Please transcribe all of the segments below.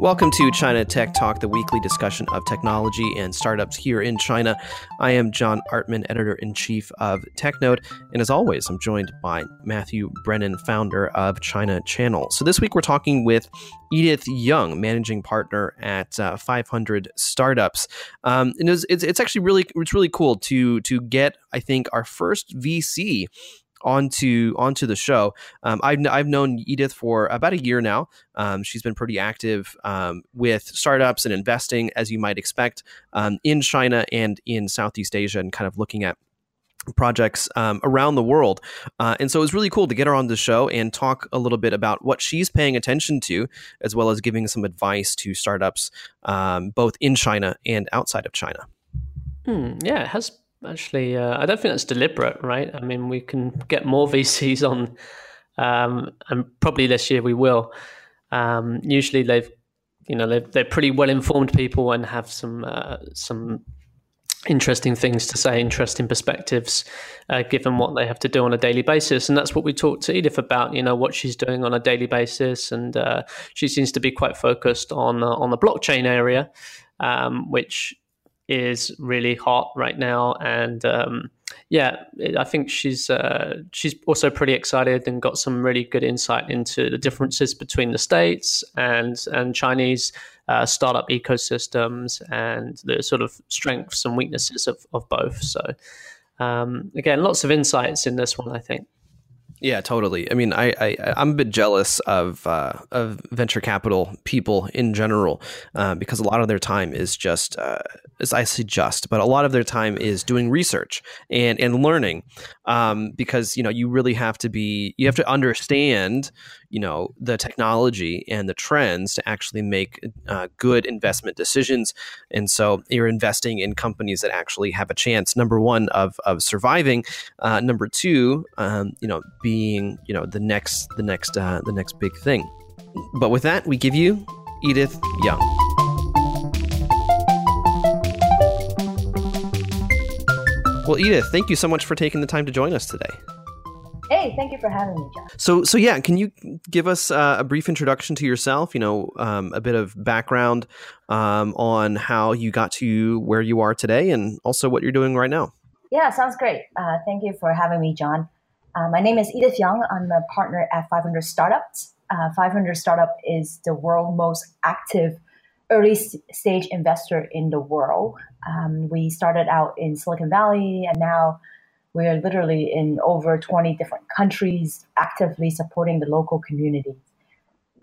Welcome to China Tech Talk, the weekly discussion of technology and startups here in China. I am John Artman, editor in chief of TechNode, and as always, I'm joined by Matthew Brennan, founder of China Channel. So this week we're talking with Edith Yeung, managing partner at uh, 500 Startups, um, and it's, it's, it's actually really it's really cool to to get I think our first VC onto onto the show. Um, I've I've known Edith for about a year now. Um, she's been pretty active um, with startups and investing, as you might expect, um, in China and in Southeast Asia, and kind of looking at projects um, around the world. Uh, and so it was really cool to get her on the show and talk a little bit about what she's paying attention to, as well as giving some advice to startups um, both in China and outside of China. Hmm, yeah, it has actually. Uh, I don't think that's deliberate, right? I mean, we can get more VCs on, um, and probably this year we will. Um, usually, they've, you know, they're, they're pretty well informed people and have some uh, some interesting things to say, interesting perspectives, uh, given what they have to do on a daily basis. And that's what we talked to Edith about. You know what she's doing on a daily basis, and uh, she seems to be quite focused on uh, on the blockchain area, um, which is really hot right now, and um, yeah, I think she's uh, she's also pretty excited and got some really good insight into the differences between the states and and Chinese uh, startup ecosystems and the sort of strengths and weaknesses of, of both. So um, again, lots of insights in this one, I think. Yeah, totally. I mean, I, I I'm a bit jealous of uh, of venture capital people in general uh, because a lot of their time is just, uh, as I just, but a lot of their time is doing research and and learning um, because you know you really have to be you have to understand you know the technology and the trends to actually make uh, good investment decisions and so you're investing in companies that actually have a chance number one of of surviving uh, number two um, you know being you know the next the next uh, the next big thing but with that we give you edith Yeung well edith thank you so much for taking the time to join us today Hey, thank you for having me, John. So, so yeah, can you give us uh, a brief introduction to yourself? You know, um, a bit of background um, on how you got to where you are today, and also what you're doing right now. Yeah, sounds great. Uh, thank you for having me, John. Uh, my name is Edith Yeung. I'm a partner at 500 Startups. Uh, 500 Startup is the world's most active early stage investor in the world. Um, we started out in Silicon Valley, and now we are literally in over 20 different countries, actively supporting the local community.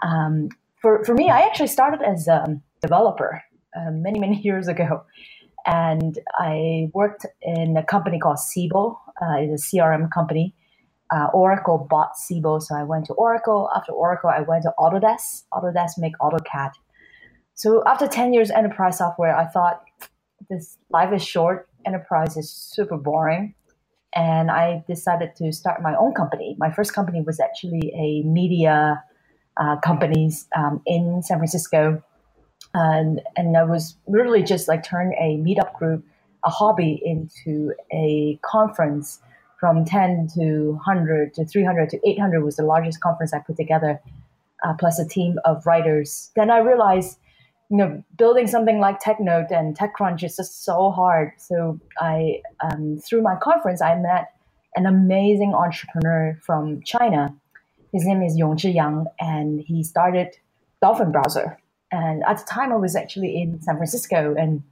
Um, for, for me, I actually started as a developer uh, many, many years ago. And I worked in a company called Siebel. Uh, it's a CRM company. Uh, Oracle bought Siebel, so I went to Oracle. After Oracle, I went to Autodesk. Autodesk make AutoCAD. So after 10 years enterprise software, I thought this life is short. Enterprise is super boring and I decided to start my own company. My first company was actually a media uh, company um, in San Francisco, and and I was really just like turn a meetup group, a hobby into a conference. From 10 to 100 to 300 to 800 was the largest conference I put together, uh, plus a team of writers. Then I realized you know, building something like TechNode and TechCrunch is just so hard. So I, um, through my conference, I met an amazing entrepreneur from China. His name is Yongzhi Yang, and he started Dolphin Browser. And at the time, I was actually in San Francisco, and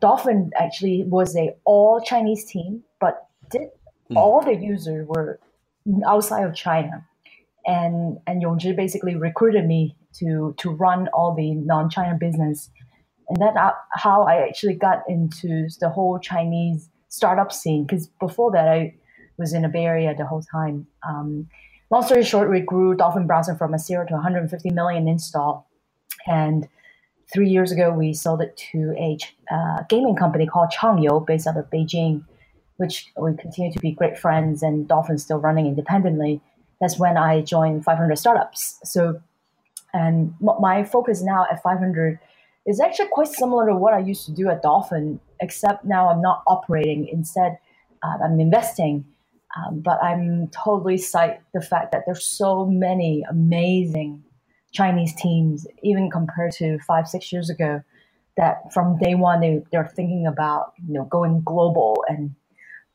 Dolphin actually was a all Chinese team, but did mm. all the users were outside of China. And and Yongzhi basically recruited me to to run all the non-China business, and that's how I actually got into the whole Chinese startup scene. Because before that, I was in the Bay Area the whole time. Um, long story short, we grew Dolphin Browser from a zero to 150 million install, and three years ago we sold it to a uh, gaming company called Changyou, based out of Beijing, which we continue to be great friends, and Dolphin's still running independently. That's when I joined 500 Startups. So and my focus now at 500 is actually quite similar to what I used to do at Dolphin, except now I'm not operating. Instead, uh, I'm investing. Um, but I'm totally psyched the fact that there's so many amazing Chinese teams, even compared to five, six years ago, that from day one they, they're thinking about you know going global and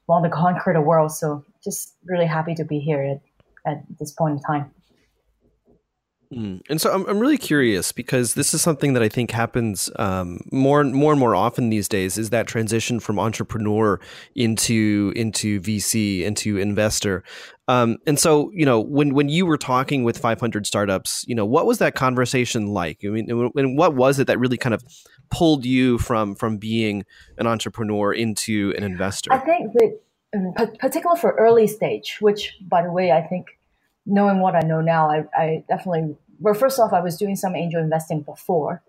want to conquer the world. So just really happy to be here at, at this point in time. Mm. And so I'm, I'm really curious because this is something that I think happens um, more and more and more often these days is that transition from entrepreneur into into VC into investor. Um, and so you know when when you were talking with 500 startups, you know what was that conversation like? I mean, and what was it that really kind of pulled you from from being an entrepreneur into an investor? I think that, um, particularly for early stage, which by the way, I think knowing what I know now, I, I definitely, well, first off, I was doing some angel investing before,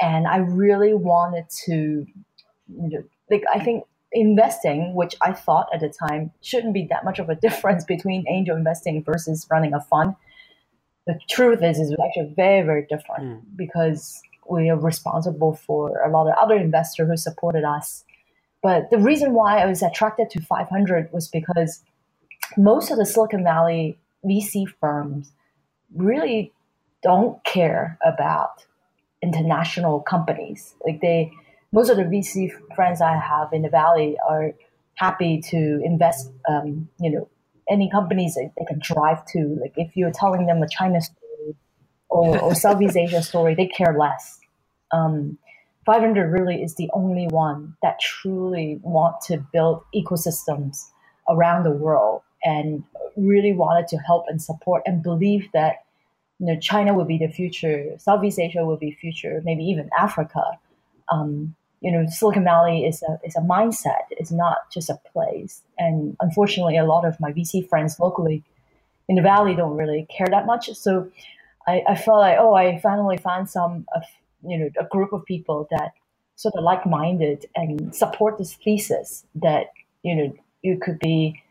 and I really wanted to, you know, like, I think investing, which I thought at the time shouldn't be that much of a difference between angel investing versus running a fund. The truth is, is actually very, very different mm. because we are responsible for a lot of other investors who supported us. But the reason why I was attracted to 500 was because most of the Silicon Valley VC firms really don't care about international companies. Like they, most of the VC friends I have in the Valley are happy to invest, um, you know, any companies that they can drive to. Like if you're telling them a China story or, or Southeast Asia story, they care less. Um, 500 really is the only one that truly want to build ecosystems around the world and really wanted to help and support and believe that you know China will be the future, Southeast Asia will be future, maybe even Africa. Um, you know, Silicon Valley is a is a mindset. It's not just a place. And unfortunately, a lot of my VC friends locally in the valley don't really care that much. So I, I felt like, oh, I finally found some, of, you know, a group of people that sort of like minded and support this thesis that you know you could be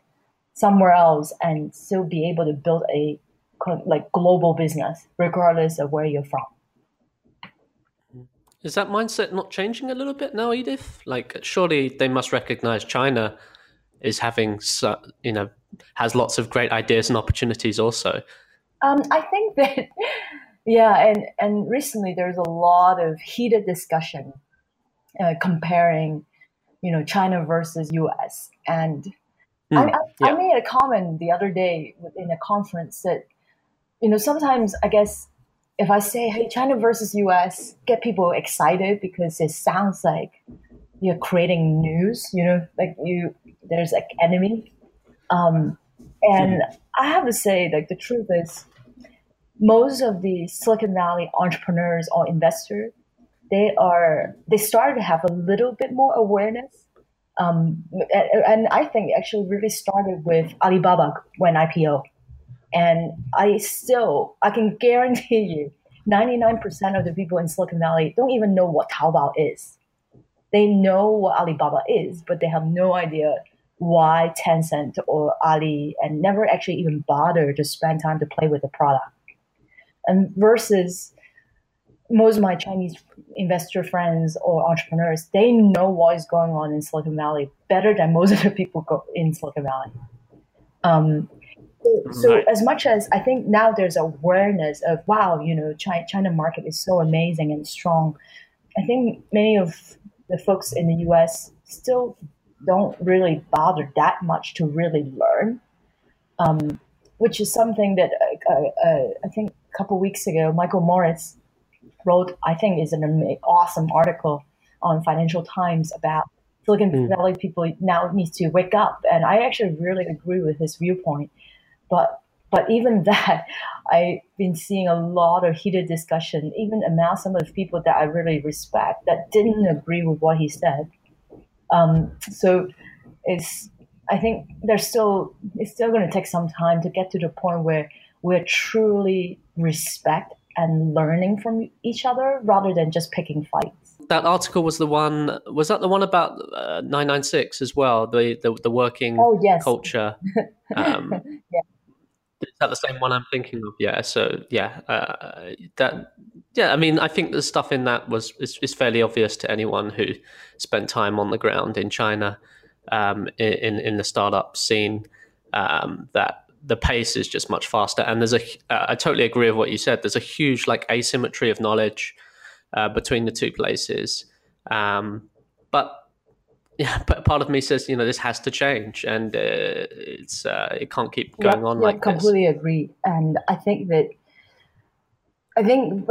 somewhere else and still be able to build a like global business regardless of where you're from is that mindset not changing a little bit now edith? Like surely they must recognize china is having you know has lots of great ideas and opportunities also. Um, i think that yeah and and recently there's a lot of heated discussion uh, comparing you know china versus us and Mm, I, I, yeah. I, made a comment the other day in a conference that, you know, sometimes I guess if I say, hey, China versus US, get people excited because it sounds like you're creating news, you know, like you, there's like enemy. Um, and. I have to say, like, the truth is, most of the Silicon Valley entrepreneurs or investors, they are, they started to have a little bit more awareness um, and I think actually really started with Alibaba when IPO. And I still, I can guarantee you, 99% of the people in Silicon Valley don't even know what Taobao is. They know what Alibaba is, but they have no idea why Tencent or Ali and never actually even bother to spend time to play with the product. And versus most of my Chinese investor friends or entrepreneurs, they know what is going on in Silicon Valley better than most of the people in Silicon Valley. Um, so, so right. as much as I think now there's awareness of wow, you know, China, China market is so amazing and strong. I think many of the folks in the U.S. still don't really bother that much to really learn, um, which is something that uh, uh, I think a couple weeks ago, Michael Moritz wrote, I think, is an awesome article on Financial Times about Silicon mm. Valley people now need to wake up, and I actually really agree with his viewpoint. But but even that, I've been seeing a lot of heated discussion, even among some of the people that I really respect that didn't agree with what he said. Um, so it's I think there's still it's still going to take some time to get to the point where we're truly respect and learning from each other rather than just picking fights. That article was the one. Was that the one about uh, nine nine six as well? The the, the working oh, yes. culture. Um, yeah. That the same one I'm thinking of? Yeah. So yeah, uh, that yeah. I mean, I think the stuff in that was is, is, fairly obvious to anyone who spent time on the ground in China, um, in in the startup scene. Um, that the pace is just much faster. And there's a, uh, I totally agree with what you said. There's a huge like asymmetry of knowledge uh, between the two places. Um, but yeah, but part of me says, you know, this has to change, and uh, it's uh, it can't keep going on like this. Completely this. agree, and I think that I think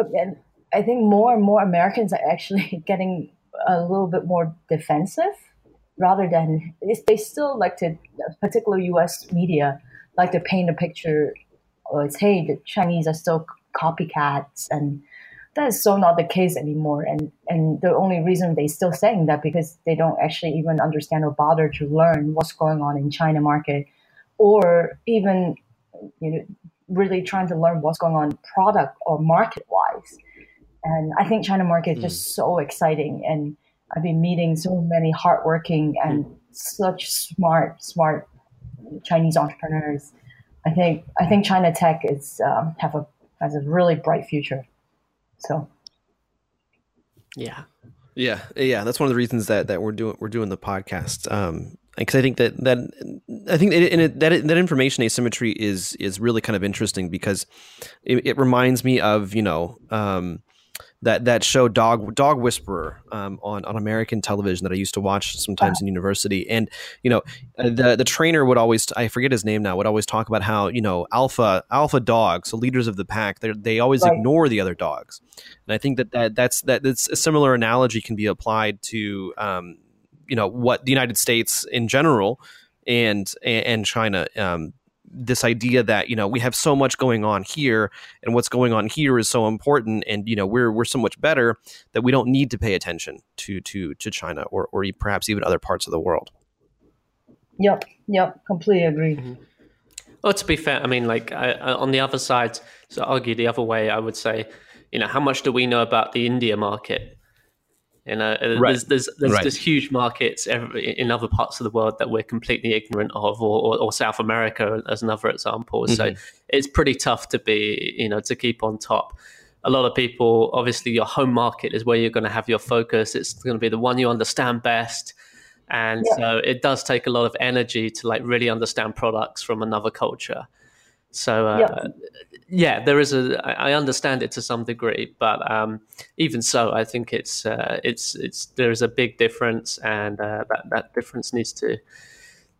I think more and more Americans are actually getting a little bit more defensive rather than they still like to particular U.S. media like to paint a picture. Or it's hey, the Chinese are still copycats, and that is so not the case anymore. And and the only reason they still saying that because they don't actually even understand or bother to learn what's going on in China market, or even you know really trying to learn what's going on product or market wise. And I think China market is mm. just so exciting and I've been meeting so many hardworking and such smart, smart Chinese entrepreneurs. I think I think China Tech is um, have a has a really bright future. So, yeah, yeah, yeah. That's one of the reasons that that we're doing we're doing the podcast. Um, because I think that that I think it, it, that that information asymmetry is is really kind of interesting because it, it reminds me of you know um, that that show Dog Dog Whisperer um, on on American television that I used to watch sometimes in university, and you know uh, the the trainer would always I forget his name now would always talk about how you know alpha alpha dogs, so leaders of the pack, they they always right. ignore the other dogs, and I think that that that's that that's a similar analogy can be applied to um, you know what the United States in general and and China. Um, this idea that you know we have so much going on here and what's going on here is so important and you know we're we're so much better that we don't need to pay attention to to to China or or perhaps even other parts of the world. Yep, yep, completely agree. Mm-hmm. Well, to be fair, I mean, like I, on the other side, to argue the other way, I would say, you know, how much do we know about the India market? You know, uh, right. there's there's there's right. just huge markets in other parts of the world that we're completely ignorant of, or, or, or South America as another example. Mm-hmm. So it's pretty tough to be, you know, to keep on top. A lot of people, obviously, your home market is where you're going to have your focus. It's going to be the one you understand best, and yeah. so it does take a lot of energy to like really understand products from another culture. So uh, yeah. Yeah. there is a. I understand it to some degree, but um, even so, I think it's uh, it's it's there is a big difference, and uh, that that difference needs to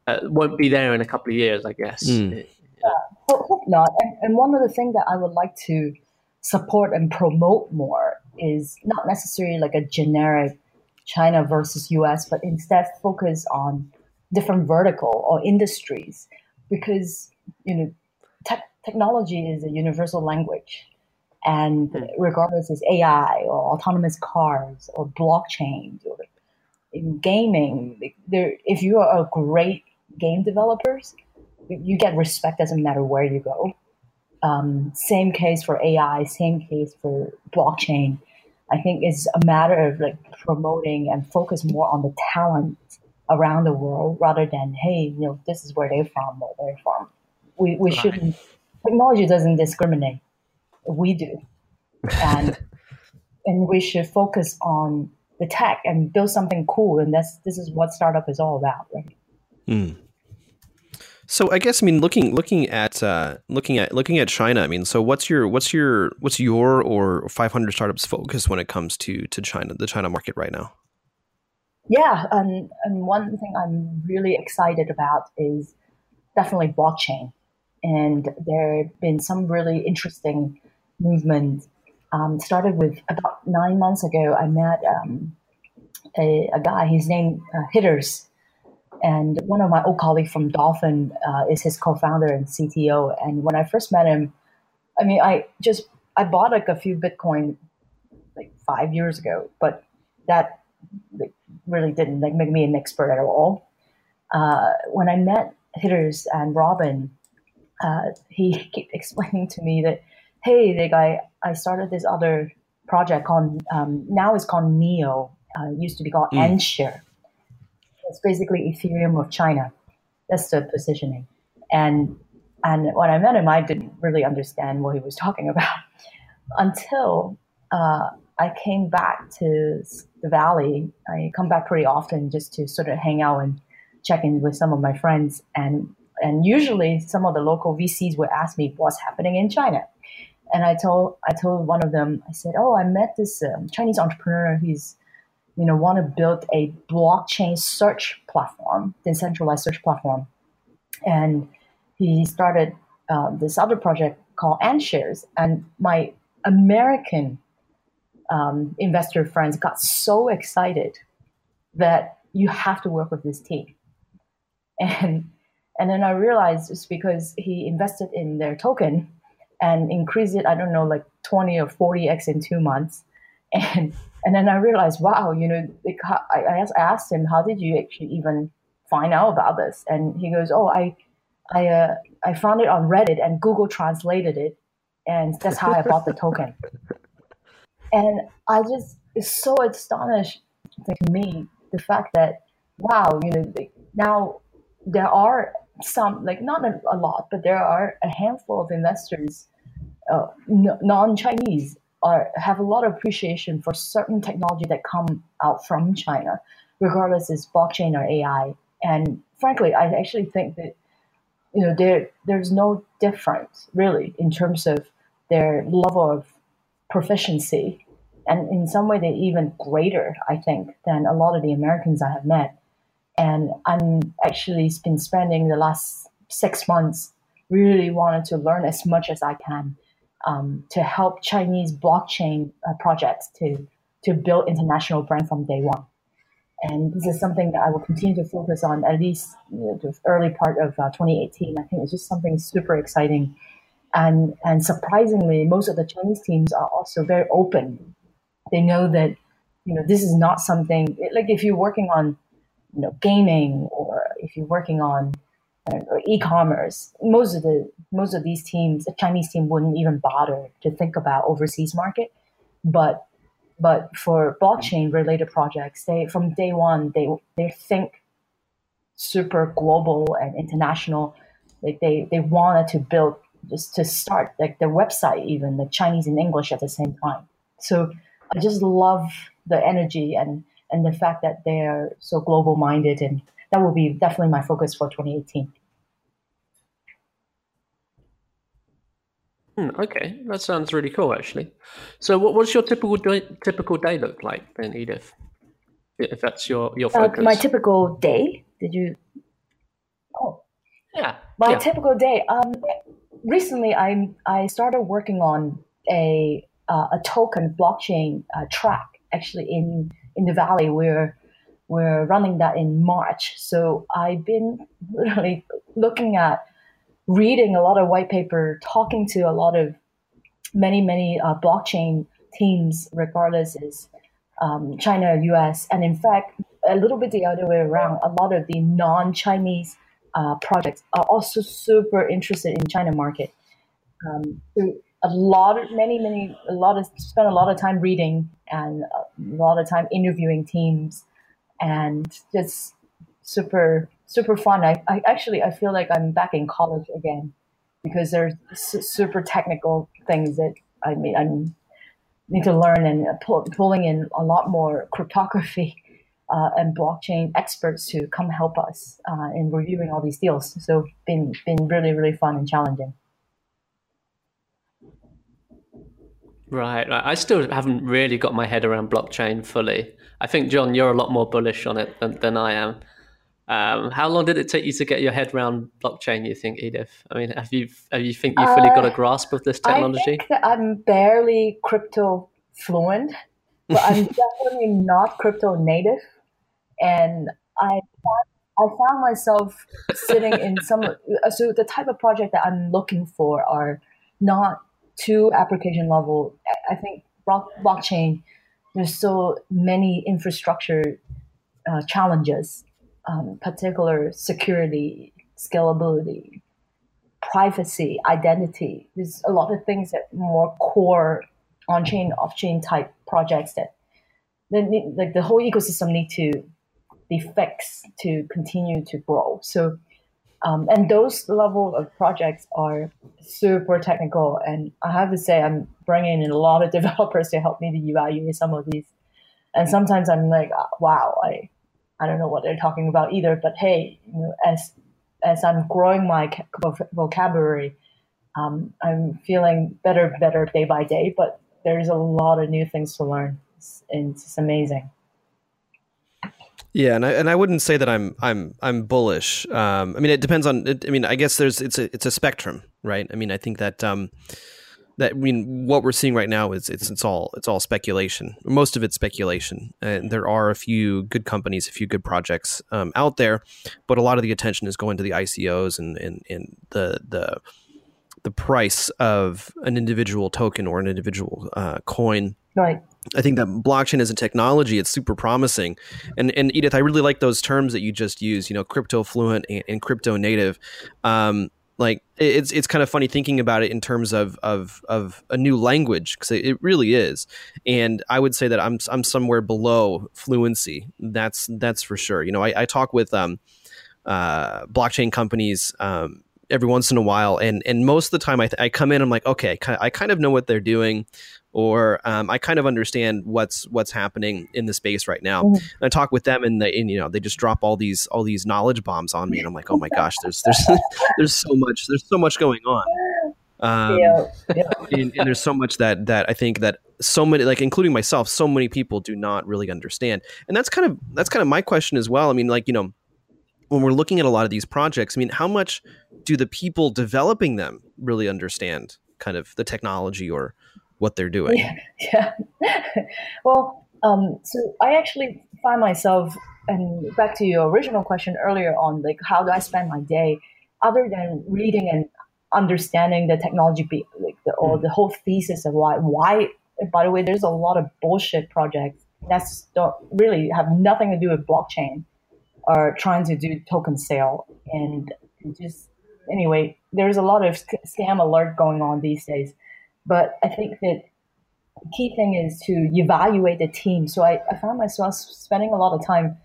uh, won't be there in a couple of years, I guess. Mm. Yeah. hope not. And, and one other thing that I would like to support and promote more is not necessarily like a generic China versus US, but instead focus on different vertical or industries because you know technology is a universal language. And hmm. regardless it's AI or autonomous cars or blockchain or in gaming, there, if you are a great game developers, you get respect doesn't matter where you go. Um, same case for AI, same case for blockchain. I think it's a matter of like promoting and focus more on the talent around the world rather than hey, you know, this is where they're from or they're from. We we right. shouldn't technology doesn't discriminate. We do, and and we should focus on the tech and build something cool. And that's this is what startup is all about, right? Mm. So I guess I mean looking looking at uh, looking at looking at China. I mean, so what's your what's your what's your or 500 startups focus when it comes to to China, the China market right now? Yeah, and and one thing I'm really excited about is definitely blockchain and there have been some really interesting movements. Um, started with about nine months ago. I met um, a, a, guy. His name uh, Hitters, and one of my old colleagues from Dolphin uh, is his co-founder and CTO. And when I first met him, I mean, I just I bought like a few Bitcoin like five years ago, but that really didn't like make me an expert at all. Uh, when I met Hitters and Robin, uh, he kept explaining to me that, hey, the guy, I started this other project called, um, now it's called Neo, uh, used to be called mm. AntShare. It's basically Ethereum of China. That's the positioning. And and when I met him, I didn't really understand what he was talking about until uh, I came back to the valley. I come back pretty often just to sort of hang out and check in with some of my friends. And And usually, some of the local VCs would ask me what's happening in China. And I told I told one of them, I said, "Oh, I met this um, Chinese entrepreneur. He's you know want to build a blockchain search platform, decentralized search platform, and he started uh, this other project called AntShares. And my American um, investor friends got so excited that you have to work with this team. And and then I realized it's because he invested in their token and increased it, I don't know, like 20 or 40x in two months. And and then I realized, wow, you know, I, I asked him, how did you actually even find out about this? And he goes, oh, I I uh, I found it on Reddit and Google translated it, and that's how I bought the token. And I just is so astonished to me the fact that wow, you know, now there are some like not a, a lot, but there are a handful of investors, uh, non-Chinese, are have a lot of appreciation for certain technology that come out from China, regardless is blockchain or AI. And frankly, I actually think that you know there there's no difference really in terms of their level of proficiency and in some way they're even greater i think than a lot of the americans i have met and i'm actually been spending the last six months really wanted to learn as much as i can um, to help chinese blockchain uh, projects to to build international brand from day one and this is something that I will continue to focus on at least you know, the early part of uh, 2018. I think it's just something super exciting. And, and surprisingly, most of the Chinese teams are also very open. They know that, you know, this is not something like if you're working on, you know, gaming or if you're working on uh, e-commerce, most of the most of these teams, the Chinese team wouldn't even bother to think about overseas market. But but for blockchain related projects, they from day one they they think super global and international. Like they they wanted to build just to start like their website even the Chinese and English at the same time. So I just love the energy and and the fact that they're so global minded and that will be definitely my focus for 2018. Hmm, okay, that sounds really cool, actually. So, what, what's your typical day, typical day look like then, Edith? If that's your your focus. Uh, my typical day? Did you? Oh, yeah. My yeah. typical day. Um, recently I I started working on a uh, a token blockchain uh, track actually in in the valley where we're running that in March. So I've been literally looking at reading a lot of white paper, talking to a lot of many, many uh, blockchain teams, regardless is um, China, US, and in fact, a little bit the other way around. A lot of the non-Chinese uh, projects are also super interested in China market. Um, so a lot of many, many, a lot of spend a lot of time reading and a lot of time interviewing teams, and just super super fun. I, I actually I feel like I'm back in college again because there's super technical things that I mean I need to learn and pull, pulling in a lot more cryptography uh, and blockchain experts to come help us uh, in reviewing all these deals. So been been really really fun and challenging. Right. I still haven't really got my head around blockchain fully. I think John, you're a lot more bullish on it than, than I am. Um, how long did it take you to get your head around blockchain? You think, Edith? I mean, have you have you think you fully uh, got a uh, grasp of this technology? I am barely crypto fluent, but I'm definitely not crypto native, and I I found myself sitting in some. So the type of project that I'm looking for are not too application level. I think blockchain. There's so many infrastructure uh, challenges um, particular security, scalability, privacy, identity. There's a lot of things that more core on-chain, off-chain type projects that then like the whole ecosystem need to be fixed to continue to grow. So, um, and those level of projects are super technical. And I have to say, I'm bringing in a lot of developers to help me to evaluate some of these. And sometimes I'm like, wow, I I don't know what they're talking about either. But hey, you know, as as I'm growing my vocabulary, um, I'm feeling better, better day by day. But there's a lot of new things to learn, and it's amazing. Yeah, and I and I wouldn't say that I'm I'm I'm bullish. Um, I mean, it depends on. It, I mean, I guess there's it's a it's a spectrum, right? I mean, I think that um, that I mean what we're seeing right now is it's it's all it's all speculation. Most of it's speculation, and there are a few good companies, a few good projects um, out there, but a lot of the attention is going to the ICOs and and, and the the the price of an individual token or an individual uh, coin. Right. I think that blockchain as a technology, it's super promising. And and Edith, I really like those terms that you just used. You know, crypto fluent and, and crypto native. Um, like it's it's kind of funny thinking about it in terms of of of a new language because it, really is. And I would say that I'm I'm somewhere below fluency. That's that's for sure. You know, I, I talk with um, uh, blockchain companies. Um, every once in a while and and most of the time I, th- I come in i'm like okay i kind of know what they're doing or um, I kind of understand what's what's happening in the space right now. Mm-hmm. I talk with them, and, they, and you know they just drop all these all these knowledge bombs on me, and I'm like, oh my gosh, there's there's there's so much there's so much going on. Um, yeah, yeah. and, and, there's so much that that I think that so many, like including myself, so many people do not really understand, and that's kind of that's kind of my question as well. I mean, like you know, when we're looking at a lot of these projects, I mean, how much do the people developing them really understand kind of the technology or what they're doing. Yeah. yeah. well, um, so I actually find myself, and back to your original question earlier on, like how do I spend my day, other than reading and understanding the technology, like the, or hmm. the whole thesis of why why. By the way, there's a lot of bullshit projects that's don't really have nothing to do with blockchain or trying to do token sale and just anyway. There's a lot of scam alert going on these days but I think that the key thing is to evaluate the team. So I, I found myself spending a lot of time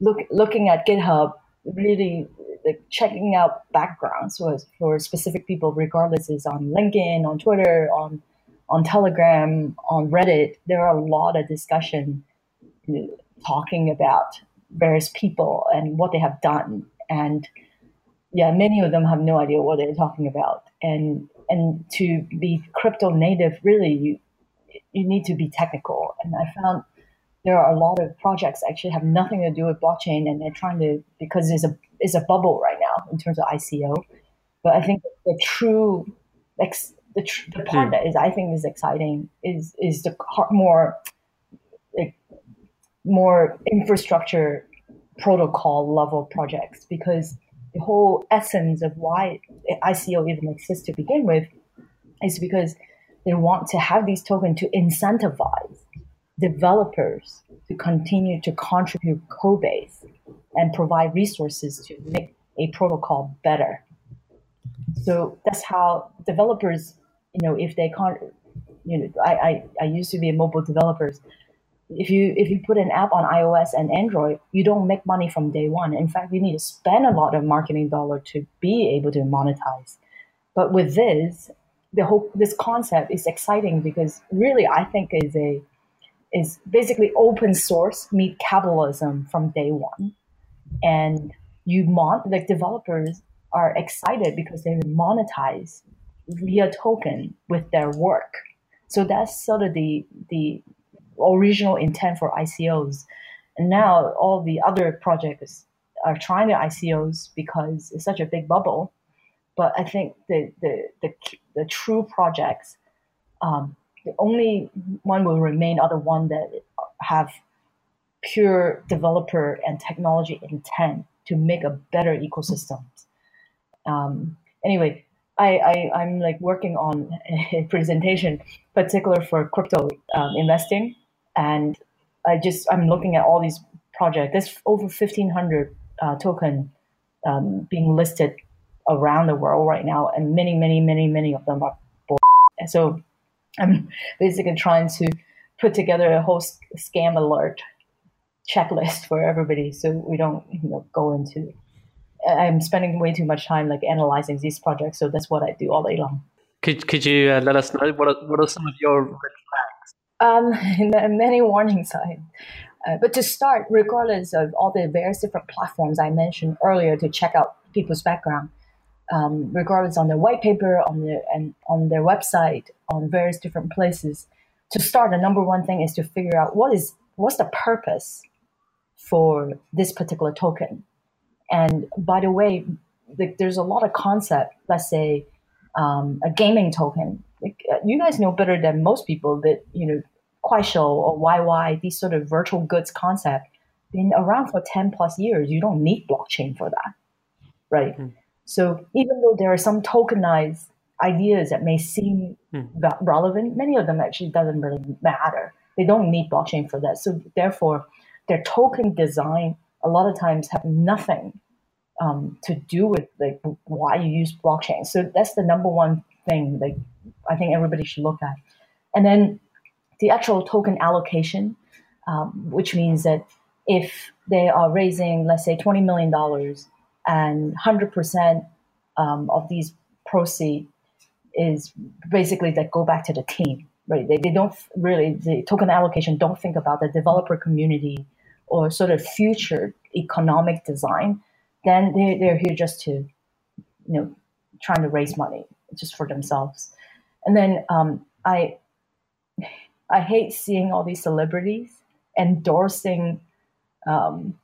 look, looking at GitHub, really like checking out backgrounds for, for specific people, regardless is on LinkedIn, on Twitter, on on Telegram, on Reddit. There are a lot of discussion you know, talking about various people and what they have done. And yeah, many of them have no idea what they're talking about. And and to be crypto native, really, you you need to be technical. And I found there are a lot of projects actually have nothing to do with blockchain, and they're trying to because there's a is a bubble right now in terms of ICO. But I think the true ex, the, tr- the part hmm. that is I think is exciting is is the more like, more infrastructure protocol level projects because the whole essence of why ICO even exists to begin with is because they want to have these tokens to incentivize developers to continue to contribute code base and provide resources to make a protocol better. So that's how developers, you know, if they can't, you know, I, I, I used to be a mobile developers if you if you put an app on iOS and Android, you don't make money from day one. In fact, you need to spend a lot of marketing dollar to be able to monetize. But with this, the whole this concept is exciting because really I think is a is basically open source meet capitalism from day one. And you mon like developers are excited because they monetize via token with their work. So that's sort of the the original intent for ICOs. And now all the other projects are trying the ICOs because it's such a big bubble. But I think the the the, the true projects, um, the only one will remain are the one that have pure developer and technology intent to make a better ecosystem. Um, anyway, I, I am like working on a presentation particular for crypto um, investing and I just I'm looking at all these projects. There's over 1,500 uh, token um, being listed around the world right now, and many, many, many, many of them are. So I'm basically trying to put together a whole scam alert checklist for everybody, so we don't you know go into. I'm spending way too much time like analyzing these projects, so that's what I do all day long. Could could you uh, let us know what are, what are some of your? Um, many warning signs. Uh, but to start, regardless of all the various different platforms I mentioned earlier to check out people's background, um, regardless on their white paper, on their and on their website, on various different places. To start, the number one thing is to figure out what is what's the purpose for this particular token. And by the way, like, there's a lot of concept. Let's say um, a gaming token. Like, uh, you guys know better than most people that you know Kuaishou or YY, these sort of virtual goods concept, been around for 10 plus years. You don't need blockchain for that, right? Mm. So even though there are some tokenized ideas that may seem mm. relevant, many of them actually doesn't really matter. They don't need blockchain for that. So therefore, their token design a lot of times have nothing um, to do with like why you use blockchain. So that's the number one thing like I think everybody should look at. And then the actual token allocation, um, which means that if they are raising, let's say, $20 million and 100% um, of these proceeds is basically that go back to the team, right? They, they don't really, the token allocation don't think about the developer community or sort of future economic design. Then they, they're here just to, you know, trying to raise money just for themselves. And then um, I, I hate seeing all these celebrities endorsing um,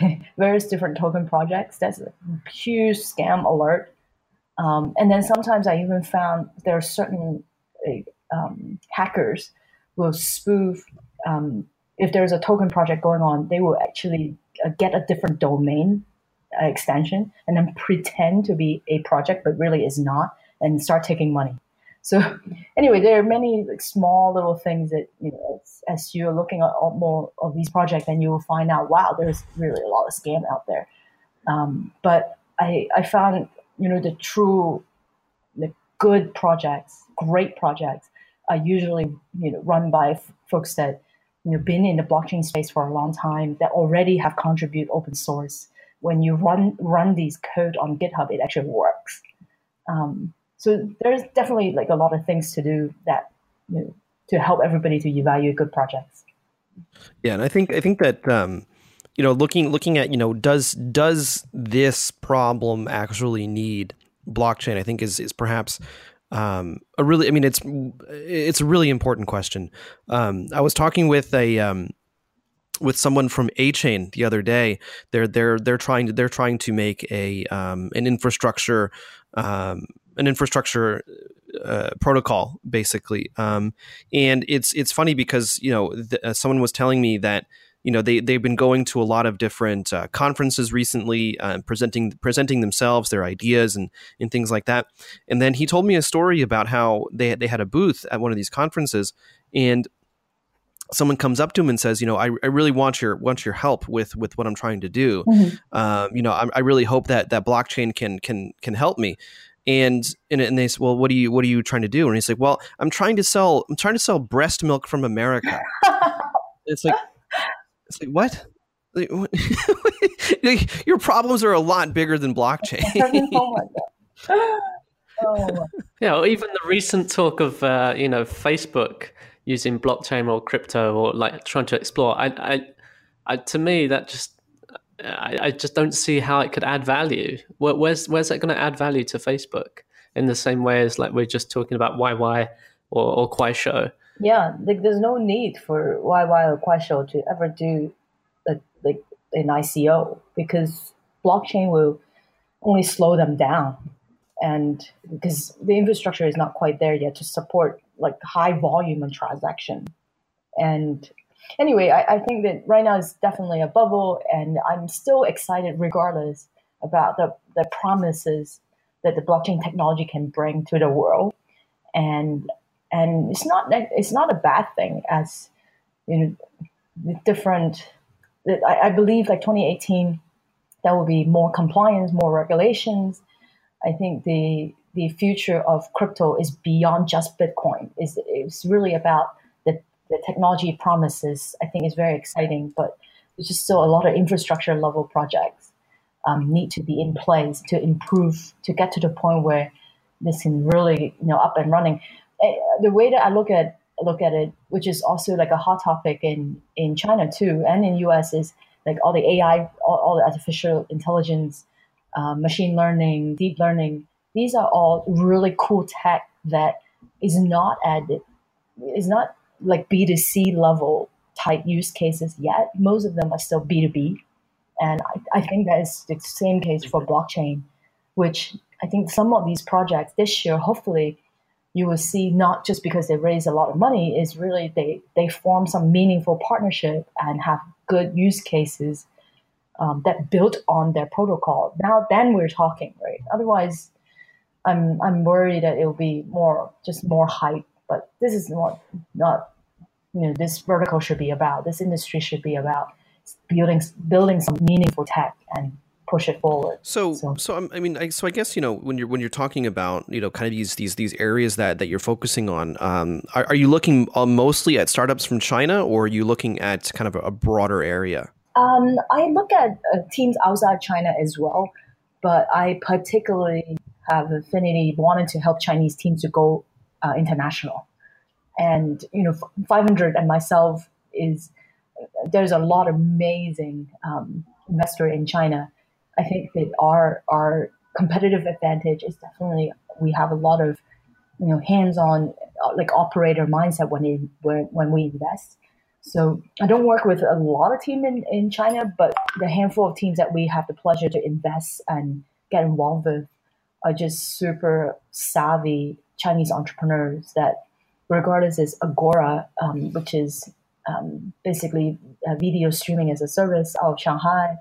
various different token projects. That's a huge scam alert. Um, and then sometimes I even found there are certain um, hackers will spoof. Um, if there's a token project going on, they will actually uh, get a different domain uh, extension and then pretend to be a project, but really is not, and start taking money. So anyway, there are many like, small little things that you know as you're looking at more of these projects, and you will find out, wow, there's really a lot of scam out there. Um, but I I found you know the true the good projects, great projects, are usually you know run by folks that you know been in the blockchain space for a long time that already have contributed open source. When you run run these code on GitHub, it actually works. Um, so there's definitely like a lot of things to do that you know, to help everybody to evaluate good projects. Yeah, and I think I think that um, you know looking looking at you know does does this problem actually need blockchain? I think is is perhaps um, a really I mean it's it's a really important question. Um, I was talking with a um, with someone from Achain the other day. They're they're they're trying to they're trying to make a um, an infrastructure um, an infrastructure uh, protocol basically um, and it's it's funny because you know th- uh, someone was telling me that you know they they've been going to a lot of different uh, conferences recently uh, presenting presenting themselves their ideas and and things like that and then he told me a story about how they they had a booth at one of these conferences and someone comes up to him and says, you know, I, I really want your want your help with with what I'm trying to do. Mm-hmm. Um, you know, I, I, really hope that that blockchain can can can help me. And, and and they say, well, what are you what are you trying to do? And he's like, well, I'm trying to sell I'm trying to sell breast milk from America. it's like it's like what? your problems are a lot bigger than blockchain. oh. Yeah, even the recent talk of uh, you know Facebook using blockchain or crypto or like trying to explore. I, I, I to me that just I, I, just don't see how it could add value. Where, where's where's that going to add value to Facebook in the same way as like we're just talking about YY or, or Kuaishou? Yeah, like there's no need for YY or Kuaishou to ever do a, like an ICO because blockchain will only slow them down, and because the infrastructure is not quite there yet to support like high volume and transaction. And anyway, I, I think that right now is definitely a bubble, and I'm still excited regardless about the, the promises that the blockchain technology can bring to the world. And and it's not it's not a bad thing as you know different. I, I believe like 2018 there will be more compliance, more regulations. I think the the future of crypto is beyond just Bitcoin. It's, it's really about the, technology promises. I think is very exciting, but there's just still a lot of infrastructure level projects um, need to be in place to improve to get to the point where this can really you know up and running. Eh, the way that I look at look at it, which is also like a hot topic in in China too, and in US, is like all the AI, all, all the artificial intelligence uh, machine learning, deep learning. These are all really cool tech that is not at is not like B two C level type use cases yet. Most of them are still B two B, and I, I think that is the same case for blockchain, which I think some of these projects this year, hopefully, you will see not just because they raise a lot of money, is really they they form some meaningful partnership and have good use cases um, that built on their protocol. Now, then we're talking, right? Otherwise, I'm I'm worried that it will be more just more hype. But this is not not you know this vertical should be about. This industry should be about building building some meaningful tech and push it forward. So, so, so I mean, I, so I guess you know when you're when you're talking about you know kind of these these these areas that that you're focusing on, um, are, are, you looking uh, mostly at startups from China, or are you looking at kind of a, a broader area? Um, I look at uh, teams outside China as well, but I particularly have affinity wanted to help Chinese teams to go uh, international, and you know, 500 and myself is there's a lot of amazing um, investor in China I think that our our competitive advantage is definitely we have a lot of you know hands-on uh, like operator mindset when it, when when we invest. So I don't work with a lot of team in, in China, but the handful of teams that we have the pleasure to invest and get involved with are just super savvy Chinese entrepreneurs that regardless as Agora, um, which is um, basically video streaming as a service out of Shanghai,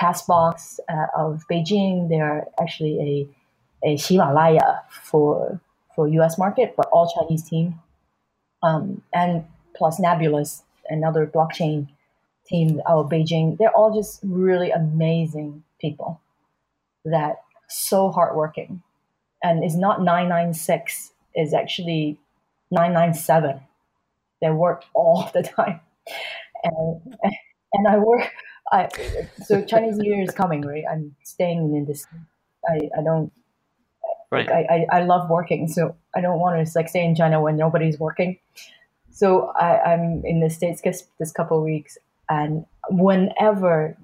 Castbox uh, of Beijing. They are actually a a Himalaya for for U.S. market, but all Chinese team, um, and plus Nebulas, another blockchain team out of Beijing. They're all just really amazing people that so hardworking, and it's not nine nine six. it's actually nine nine seven. They work all the time, and and I work I so Chinese New Year is coming, right? I'm staying in this. I, I don't. Right. Like, I, I, I love working, so I don't want to like stay in China when nobody's working. So I, I'm in the states this, this couple of weeks, and whenever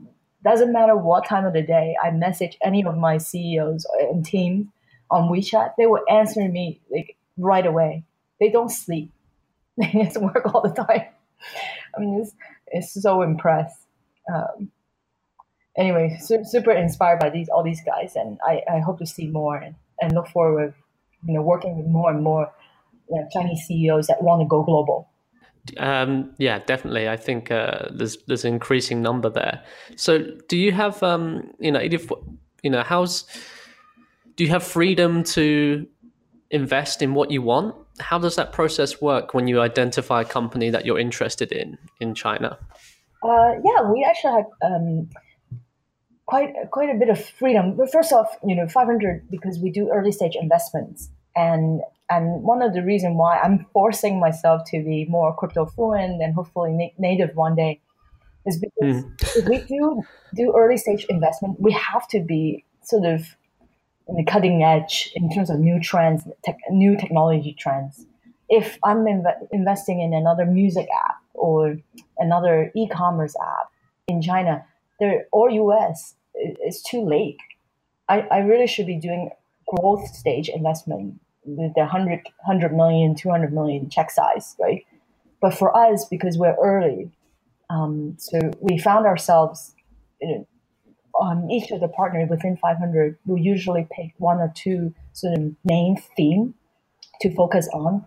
doesn't matter what time of the day, I message any of my CEOs and teams on WeChat, they will answer me like right away. They don't sleep. They just work all the time. I mean, it's, so impressed um, anyway, su- super inspired by these all these guys, and I, I hope to see more and, and look forward, you know, working with more and more you know, Chinese CEOs that want to go global. Um, yeah, definitely. I think uh, there's there's an increasing number there. So, do you have um, you know, you know, how's do you have freedom to invest in what you want? How does that process work when you identify a company that you're interested in in China? Uh, yeah, we actually had um, quite quite a bit of freedom. But first off, you know, 500 because we do early stage investments, and and one of the reason why I'm forcing myself to be more crypto fluent and hopefully na- native one day is because mm. if we do do early stage investment, we have to be sort of in the cutting edge in terms of new trends, tech, new technology trends. If I'm inv- investing in another music app or another e-commerce app in China, there or US, it's too late. I, I really should be doing growth stage investment with the 100, 100 million, 200 million check size, right? But for us, because we're early, um, so we found ourselves you know, on each of the partners within 500, will usually pick one or two sort of main theme to focus on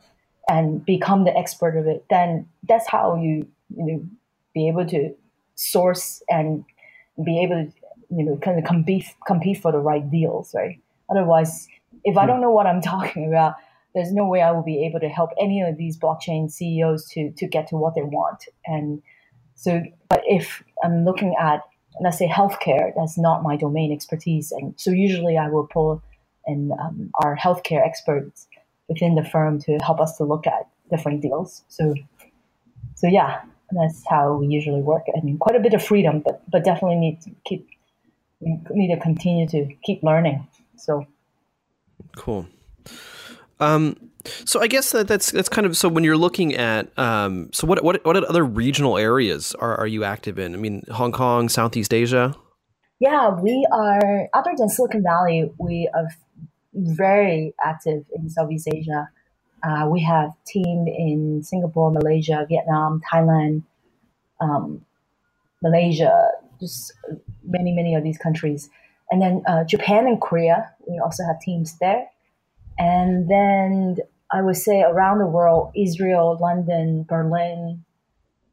and become the expert of it, then that's how you you know be able to source and be able to you know kind of compete compete for the right deals, right? Otherwise, if I don't know what I'm talking about, there's no way I will be able to help any of these blockchain CEOs to to get to what they want. And so, but if I'm looking at let's say healthcare, that's not my domain expertise, and so usually I will pull in um, our healthcare experts within the firm to help us to look at different deals. So, so yeah, that's how we usually work. I mean, quite a bit of freedom, but but definitely need to keep need to continue to keep learning. So, cool. Um, so I guess that that's that's kind of so when you're looking at um, so what what what other regional areas are, are you active in? I mean, Hong Kong, Southeast Asia. Yeah, we are, other than Silicon Valley, we are very active in Southeast Asia. Uh, we have team in Singapore, Malaysia, Vietnam, Thailand, um, Malaysia, just many, many of these countries. And then uh, Japan and Korea, we also have teams there. And then I would say around the world, Israel, London, Berlin,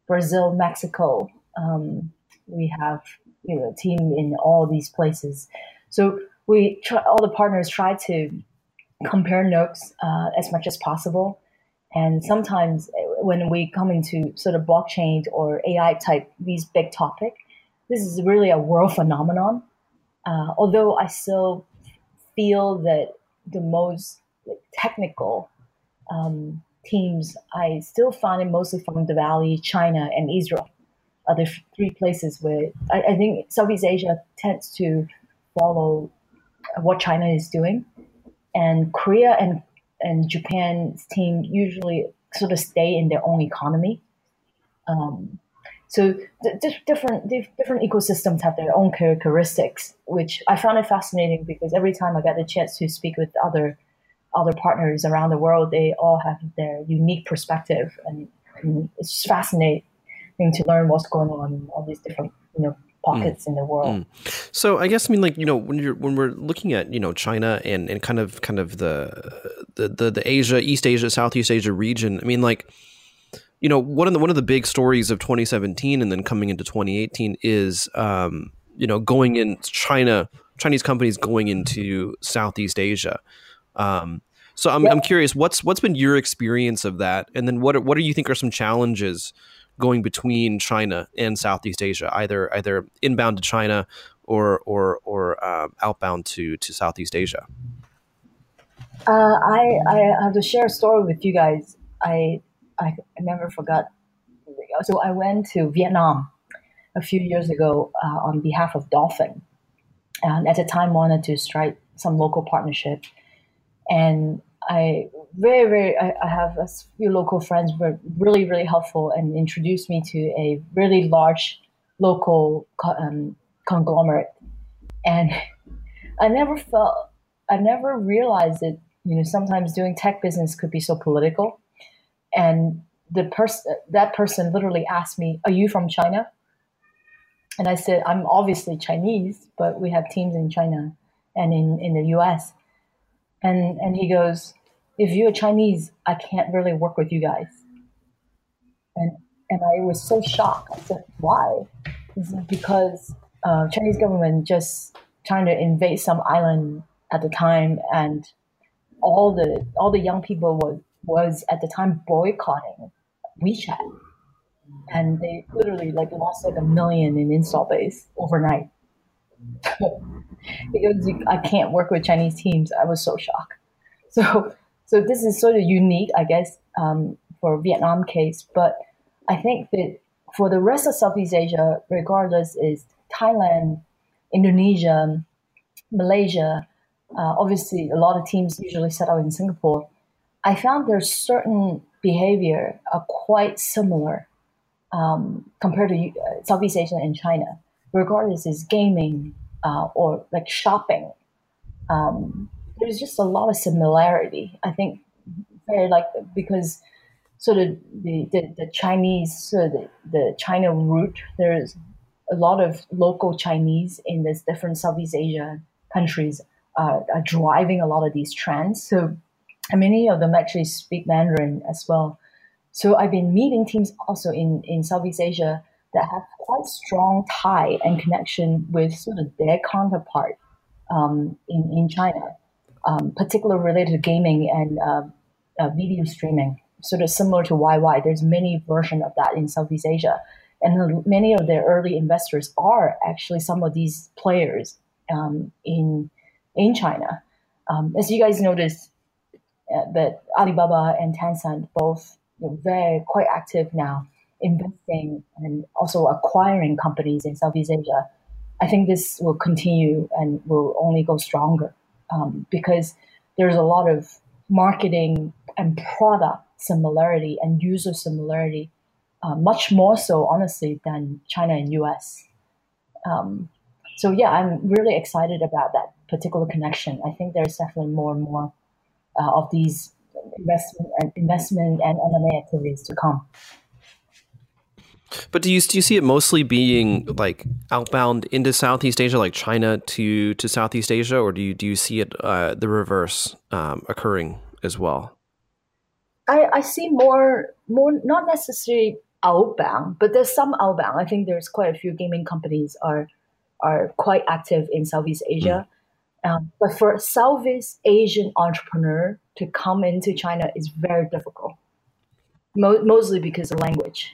Brazil, Mexico. Um, we have you know a team in all these places. So we try, all the partners try to compare notes uh, as much as possible. And sometimes uh, when we come into sort of blockchain or AI type these big topic, this is really a world phenomenon. Uh, although I still feel that the most technical um, teams, I still find it mostly from the Valley, China, and Israel. Are the three places where I, I think Southeast Asia tends to follow what China is doing, and Korea and and Japan's team usually sort of stay in their own economy. Um, so different different ecosystems have their own characteristics, which I found it fascinating because every time I get the chance to speak with other other partners around the world, they all have their unique perspective, and, and it's fascinating to learn what's going on in all these different you know pockets mm. in the world. Mm. So I guess I mean like you know when you're when we're looking at you know China and, and kind of kind of the, the the the Asia East Asia Southeast Asia region. I mean like you know one of the one of the big stories of 2017 and then coming into 2018 is um, you know going in China Chinese companies going into Southeast Asia. Um, so I'm, I'm curious, what's what's been your experience of that, and then what what do you think are some challenges going between China and Southeast Asia, either either inbound to China or or or uh, outbound to to Southeast Asia? Uh, I I have to share a story with you guys. I I never forgot. So I went to Vietnam a few years ago uh, on behalf of Dolphin, and at the time wanted to strike some local partnership and I very very I, I, have a few local friends were really really helpful and introduced me to a really large local um, conglomerate, and I never felt I never realized that you know sometimes doing tech business could be so political, and the person that person literally asked me, "Are you from China?" And I said, "I'm obviously Chinese, but we have teams in China and in in the U.S." and and he goes, if you're Chinese, I can't really work with you guys. And and I was so shocked. I said, why? because uh, Chinese government just trying to invade some island at the time, and all the all the young people was was at the time boycotting WeChat, and they literally like lost like a million in install base overnight. because I can't work with Chinese teams. I was so shocked. So, so this is sort of unique, I guess, um, for Vietnam case. But I think that for the rest of Southeast Asia, regardless, is Thailand, Indonesia, Malaysia. Uh, obviously, a lot of teams usually set out in Singapore. I found there's certain behavior are quite similar um, compared to uh, Southeast Asia and China. Regardless, is gaming, uh, or like shopping. Um, there's just a lot of similarity. I think very like because sort of the, the, the Chinese, the, the China root, there's a lot of local Chinese in these different Southeast Asia countries uh, are driving a lot of these trends. So many of them actually speak Mandarin as well. So I've been meeting teams also in, in Southeast Asia that have quite strong tie and connection with sort of their counterpart um, in, in China, um, particularly related to gaming and uh, uh, video streaming, sort of similar to YY. There's many versions of that in Southeast Asia. And many of their early investors are actually some of these players um, in, in China. Um, as you guys noticed, uh, that Alibaba and Tencent both you know, very quite active now investing and also acquiring companies in Southeast Asia, I think this will continue and will only go stronger um, because there's a lot of marketing and product similarity and user similarity, uh, much more so, honestly, than China and US. Um, so yeah, I'm really excited about that particular connection. I think there's definitely more and more uh, of these investment and investment and M&A activities to come. But do you do you see it mostly being like outbound into Southeast Asia, like China to to Southeast Asia, or do you do you see it uh, the reverse um, occurring as well? I, I see more more not necessarily outbound, but there's some outbound. I think there's quite a few gaming companies are are quite active in Southeast Asia. Mm. Um, but for a Southeast Asian entrepreneur to come into China is very difficult, Mo- mostly because of language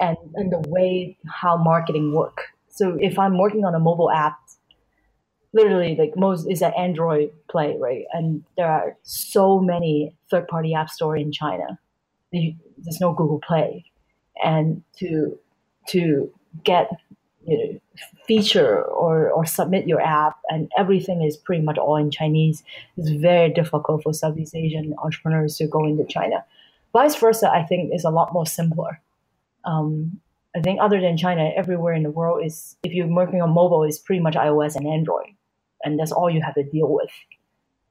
and, and the way how marketing work. So if I'm working on a mobile app, literally like most is an Android play, right? And there are so many third party app store in China. There's no Google Play, and to to get you know, feature or, or submit your app and everything is pretty much all in Chinese. It's very difficult for Southeast Asian entrepreneurs to go into China. Vice versa, I think is a lot more simpler. Um, I think other than China, everywhere in the world is if you're working on mobile, it's pretty much iOS and Android, and that's all you have to deal with,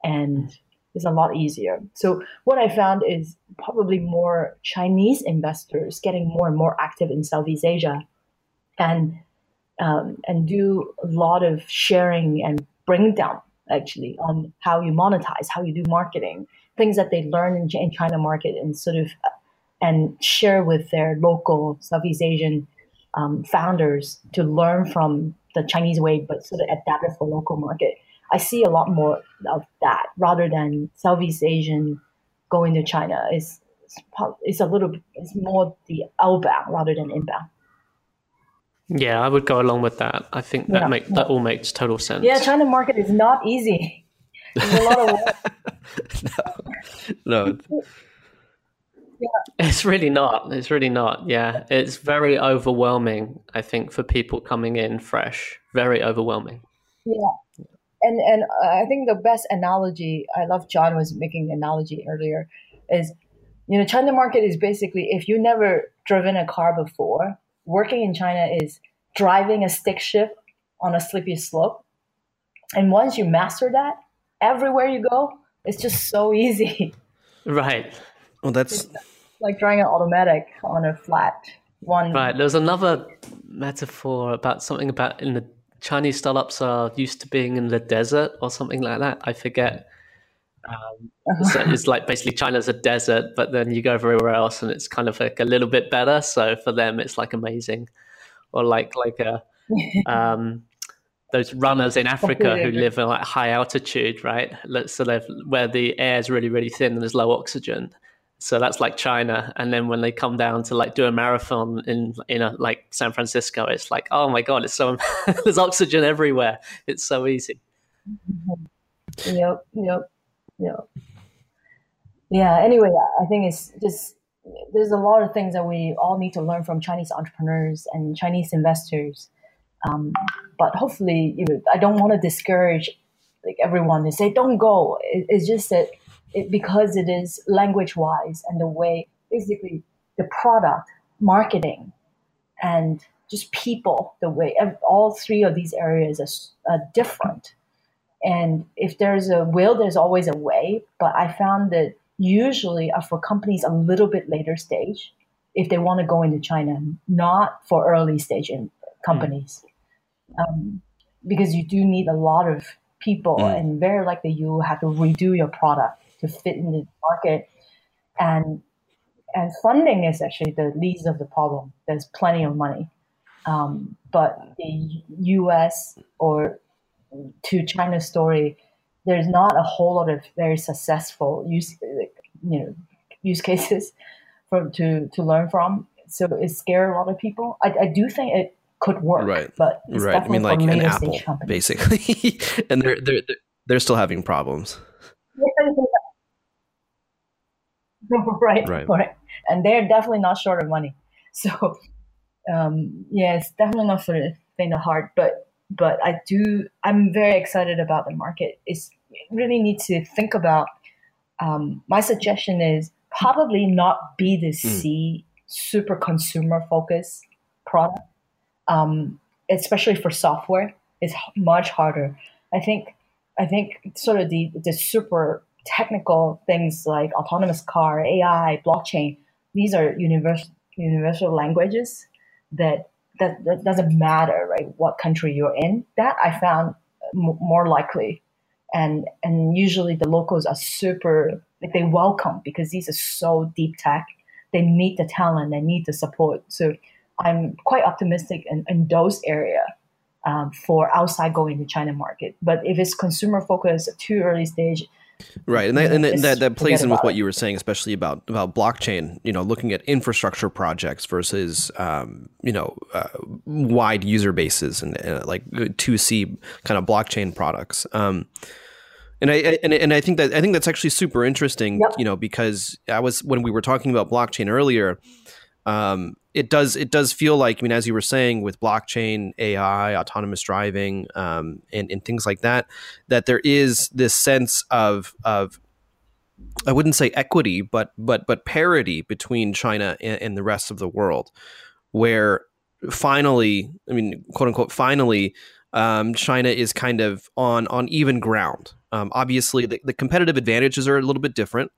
and it's a lot easier. So what I found is probably more Chinese investors getting more and more active in Southeast Asia, and um, and do a lot of sharing and bring down actually on how you monetize, how you do marketing, things that they learn in, in China market and sort of and share with their local Southeast Asian um, founders to learn from the Chinese way, but sort of adapt it for local market. I see a lot more of that rather than Southeast Asian going to China. It's it's a little it's more the outbound rather than inbound. Yeah, I would go along with that. I think that yeah, make yeah. that all makes total sense. Yeah, China market is not easy. There's a lot of work. no. no. Yeah. It's really not. It's really not. Yeah. It's very overwhelming, I think, for people coming in fresh. Very overwhelming. Yeah. And and uh, I think the best analogy, I love John was making analogy earlier, is you know, China market is basically if you never driven a car before, working in China is driving a stick shift on a slippery slope. And once you master that, everywhere you go, it's just so easy. Right. Well, that's it's like drawing an automatic on a flat one. Right. There's another metaphor about something about in the Chinese startups are used to being in the desert or something like that. I forget. Um, so it's like basically China's a desert, but then you go everywhere else and it's kind of like a little bit better. So for them, it's like amazing, or like like a um, those runners in Africa who live at like high altitude, right? So they've where the air is really really thin and there's low oxygen. So that's like China, and then when they come down to like do a marathon in in a, like San Francisco, it's like oh my god, it's so there's oxygen everywhere. It's so easy. Yep, yep. Yeah. Yeah. Anyway, I think it's just there's a lot of things that we all need to learn from Chinese entrepreneurs and Chinese investors. Um, but hopefully, you know, I don't want to discourage like everyone to say don't go. It, it's just that it, because it is language wise and the way basically the product, marketing, and just people, the way all three of these areas are, are different. And if there's a will, there's always a way. But I found that usually are for companies a little bit later stage if they want to go into China, not for early stage in companies. Mm. Um, because you do need a lot of people, mm. and very likely you have to redo your product to fit in the market. And and funding is actually the least of the problem. There's plenty of money, um, but the U.S. or to China's story, there's not a whole lot of very successful use, you know, use cases for to to learn from. So it scared a lot of people. I, I do think it could work, right? But right, I mean, like an Apple, basically, and they're they're they're still having problems. right, right, right, and they're definitely not short of money. So, um, yeah, it's definitely not for the faint of heart. But but I do. I'm very excited about the market. It's really need to think about. Um, my suggestion is probably not B to C mm. super consumer focused product, um, especially for software. It's much harder. I think I think sort of the the super technical things like autonomous car, AI, blockchain. These are universal universal languages that that, that doesn't matter, right? What country you're in. That I found m- more likely, and and usually the locals are super like they welcome because these are so deep tech. They need the talent, they need the support. So I'm quite optimistic in, in those area um, for outside going to China market. But if it's consumer focused, too early stage, Right, and that and that, that plays in with what you were saying, especially about about blockchain. You know, looking at infrastructure projects versus um, you know uh, wide user bases and, and like two C kind of blockchain products. Um, and I and, and I think that I think that's actually super interesting. Yep. You know, because I was when we were talking about blockchain earlier. Um, it does it does feel like I mean, as you were saying, with blockchain, AI, autonomous driving, um, and, and things like that, that there is this sense of of I wouldn't say equity, but but but parity between China and, and the rest of the world, where finally, I mean, quote unquote, finally, um, China is kind of on on even ground. Um, obviously, the, the, competitive advantages are a little bit different.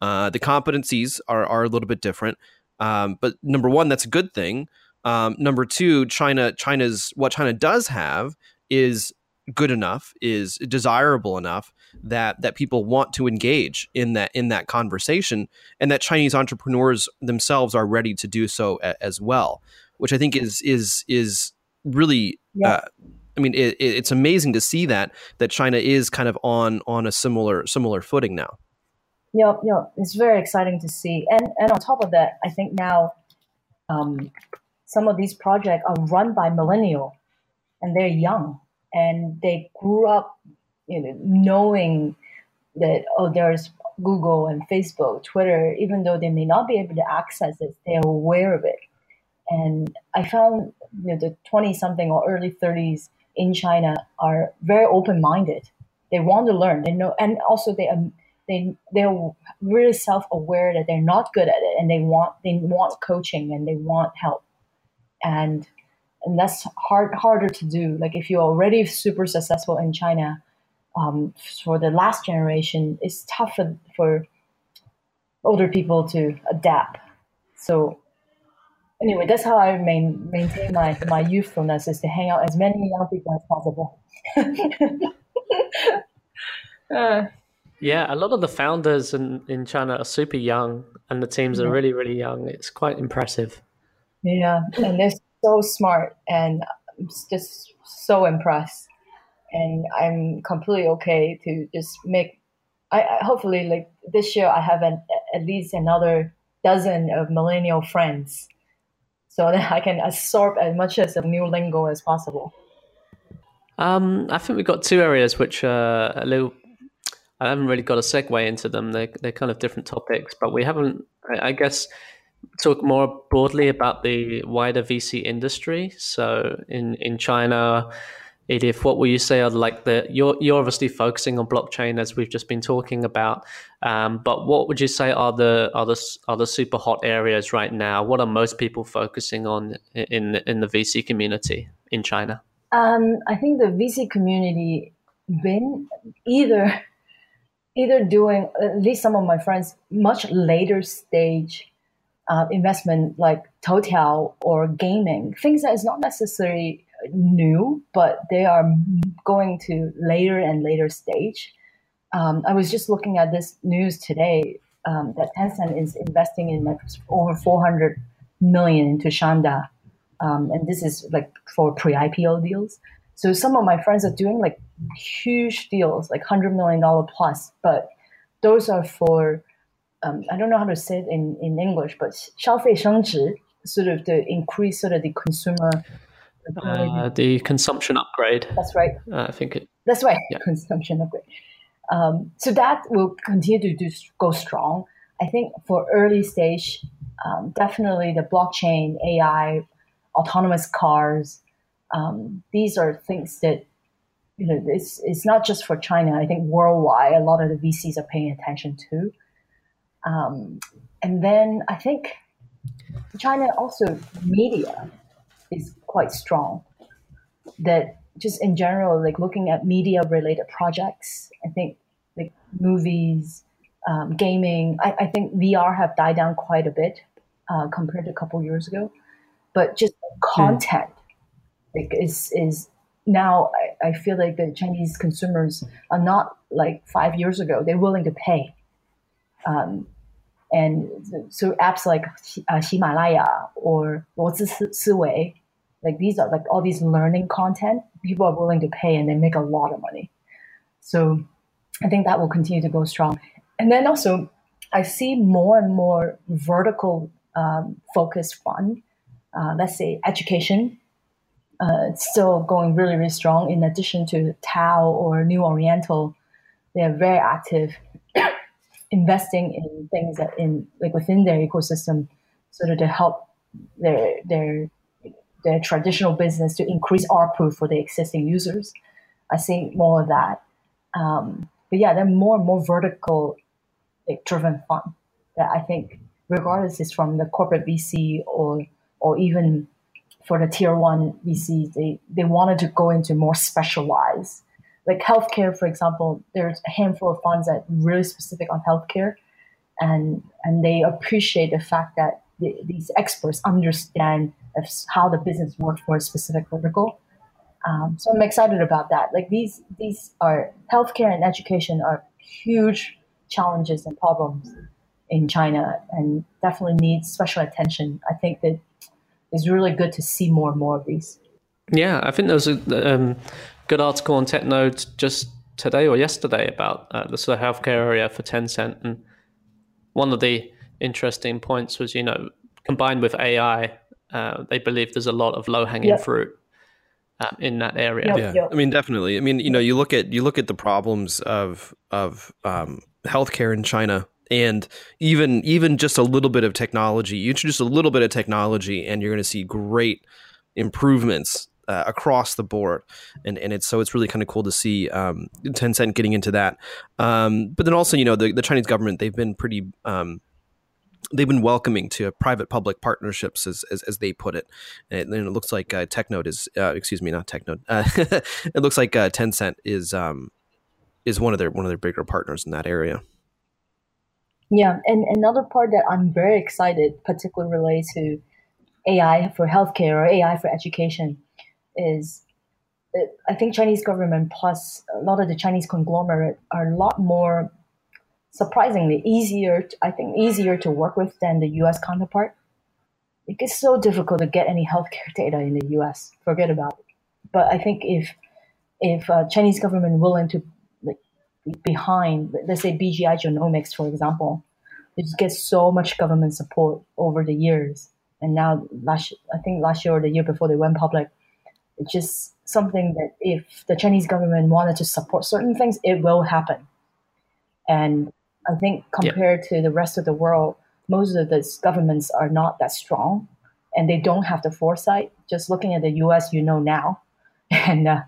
Uh, the competencies are are a little bit different. Um, but number one, that's a good thing. Um, number two, China China's what China does have is good enough, is desirable enough that that people want to engage in that in that conversation, and that Chinese entrepreneurs themselves are ready to do so a, as well, which I think is is is really. Yeah. Uh, I mean, it, it's amazing to see that that China is kind of on on a similar similar footing now. Yeah, yeah, it's very exciting to see. And and on top of that, I think now um, some of these projects are run by millennial, and they're young, and they grew up, you know, knowing that oh, there's Google and Facebook, Twitter. Even though they may not be able to access it, they're aware of it. And I found you know the twenty something or early thirties in China are very open minded. They want to learn. They know, and also they. Um, they they're really self aware that they're not good at it and they want they want coaching and they want help. And and that's hard harder to do. Like if you're already super successful in China um, for the last generation it's tough for, for older people to adapt. So anyway that's how I main, maintain my my youthfulness is to hang out as many young people as possible. Uh, yeah, a lot of the founders in, in China are super young, and the teams are really, really young. It's quite impressive. Yeah, and they're so smart, and I'm just so impressed. And I'm completely okay to just make. I, I hopefully like this year I have an, at least another dozen of millennial friends, so that I can absorb as much as of new lingo as possible. Um, I think we've got two areas which are a little I haven't really got a segue into them. They're, they're kind of different topics, but we haven't, I guess, talk more broadly about the wider VC industry. So in, in China, Edith, what will you say are like the you're you're obviously focusing on blockchain as we've just been talking about, um, but what would you say are the are the are the super hot areas right now? What are most people focusing on in in the VC community in China? Um, I think the VC community been either either doing at least some of my friends much later stage uh, investment like Toutiao or gaming things that is not necessarily new but they are going to later and later stage. Um, i was just looking at this news today um, that tencent is investing in like over 400 million into shanda. Um, and this is like for pre-ipo deals. So some of my friends are doing like huge deals, like $100 million plus, but those are for, um, I don't know how to say it in, in English, but 消费升值, sort of the increase, sort of the consumer. Uh, the consumption upgrade. That's right. Uh, I think it. That's right. Yeah. Consumption upgrade. Um, so that will continue to do, go strong. I think for early stage, um, definitely the blockchain, AI, autonomous cars, um, these are things that you know it's it's not just for China. I think worldwide, a lot of the VCs are paying attention to. Um, and then I think China also media is quite strong. That just in general, like looking at media related projects, I think like movies, um, gaming, I, I, think VR have died down quite a bit uh, compared to a couple years ago. But just content mm. like is is now I, I, feel like the Chinese consumers are not like five years ago. They're willing to pay. Um, and so apps like uh, Himalaya or Wei, like these are like all these learning content, people are willing to pay and they make a lot of money. So I think that will continue to go strong. And then also, I see more and more vertical um, focused fund, uh, let's say education uh, it's still going really really strong in addition to tao or new oriental they are very active investing in things that in like within their ecosystem sort of to help their their their traditional business to increase ARPU for the existing users. I see more of that. Um, but yeah, they're more more vertical like, driven fund that I think, regardless is from the corporate VC or or even for the tier one VC, they, they wanted to go into more specialized. Like healthcare, for example, there's a handful of funds that really specific on healthcare, and and they appreciate the fact that the, these experts understand how the business works for a specific vertical. Um, so I'm excited about that. Like these, these are healthcare and education are huge challenges and problems in China, and definitely needs special attention. I think that it's really good to see more and more of these. Yeah, I think there was a um, good article on TechNode just today or yesterday about uh, the sort of healthcare area for Tencent, and one of the interesting points was, you know, combined with AI, uh, they believe there's a lot of low hanging yep. fruit uh, in that area. Yep, yeah, yep. I mean, definitely. I mean, you know, you look at you look at the problems of of um, healthcare in China, and even even just a little bit of technology. You introduce a little bit of technology, and you're going to see great improvements uh, across the board, and and it's so it's really kind of cool to see um, Tencent getting into that. Um, but then also, you know, the, the Chinese government they've been pretty um, they've been welcoming to private public partnerships as, as, as they put it and it, looks like uh, technode is uh, excuse me not technode uh, it looks like uh, tencent is um, is one of their one of their bigger partners in that area yeah and another part that i'm very excited particularly related to ai for healthcare or ai for education is i think chinese government plus a lot of the chinese conglomerate are a lot more surprisingly easier, I think, easier to work with than the US counterpart. It gets so difficult to get any healthcare data in the US. Forget about it. But I think if if uh, Chinese government willing to behind, let's say BGI Genomics, for example, it just gets so much government support over the years. And now, last I think last year or the year before they went public, it's just something that if the Chinese government wanted to support certain things, it will happen. And I think compared yeah. to the rest of the world, most of the governments are not that strong, and they don't have the foresight. Just looking at the U.S., you know now, and, uh, and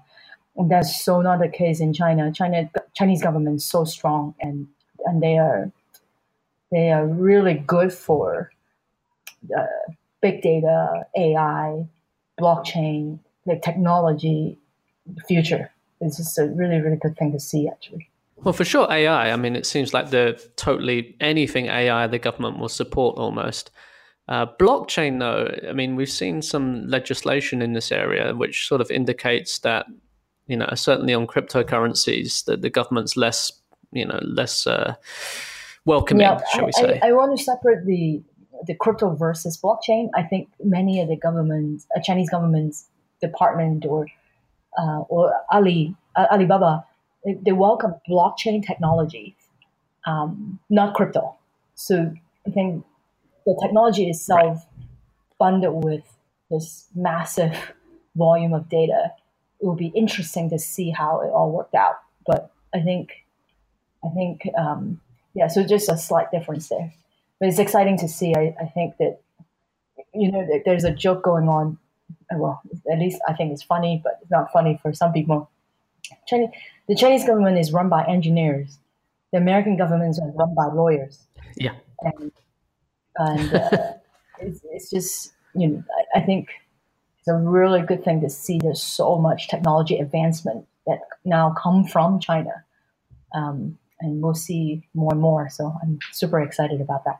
that's so not the case in China. China Chinese government so strong, and and they are they are really good for uh, big data, AI, blockchain, the technology future. It's just a really really good thing to see actually. Well, for sure, AI. I mean, it seems like the totally anything AI the government will support almost. Uh, blockchain, though, I mean, we've seen some legislation in this area which sort of indicates that, you know, certainly on cryptocurrencies, that the government's less, you know, less uh, welcoming, yeah, shall we say? I, I, want to separate the the crypto versus blockchain. I think many of the governments, uh, Chinese government's department or uh, or Ali uh, Alibaba they, they welcome blockchain technology, um, not crypto. So I think the technology itself, right. bundled with this massive volume of data, it will be interesting to see how it all worked out. But I think, I think, um, yeah. So just a slight difference there, but it's exciting to see. I, I think that you know there's a joke going on. Well, at least I think it's funny, but it's not funny for some people. Chinese, the Chinese government is run by engineers. The American government is run by lawyers. Yeah. And, and uh, it's, it's, just, you know, I, I, think it's a really good thing to see there's so much technology advancement that now come from China. Um, and we'll see more and more. So I'm super excited about that.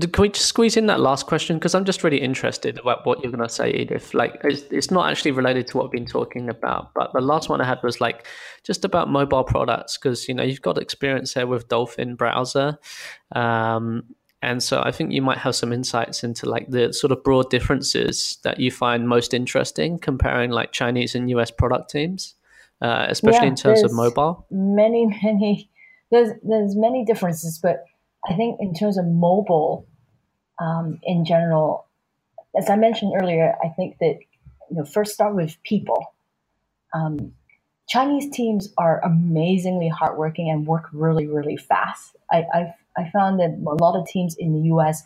Can we just squeeze in that last question? Because I'm just really interested about what you're going to say, Edith. Like, it's, it's, not actually related to what we've been talking about, but the last one I had was like just about mobile products because you know you've got experience there with Dolphin browser, um, and so I think you might have some insights into like the sort of broad differences that you find most interesting comparing like Chinese and US product teams, uh, especially yeah, in terms of mobile. Many, many. There's there's many differences, but I think in terms of mobile, um, in general, as I mentioned earlier, I think that you know first start with people. Um, Chinese teams are amazingly hardworking and work really really fast. I I've, I found that a lot of teams in the U.S.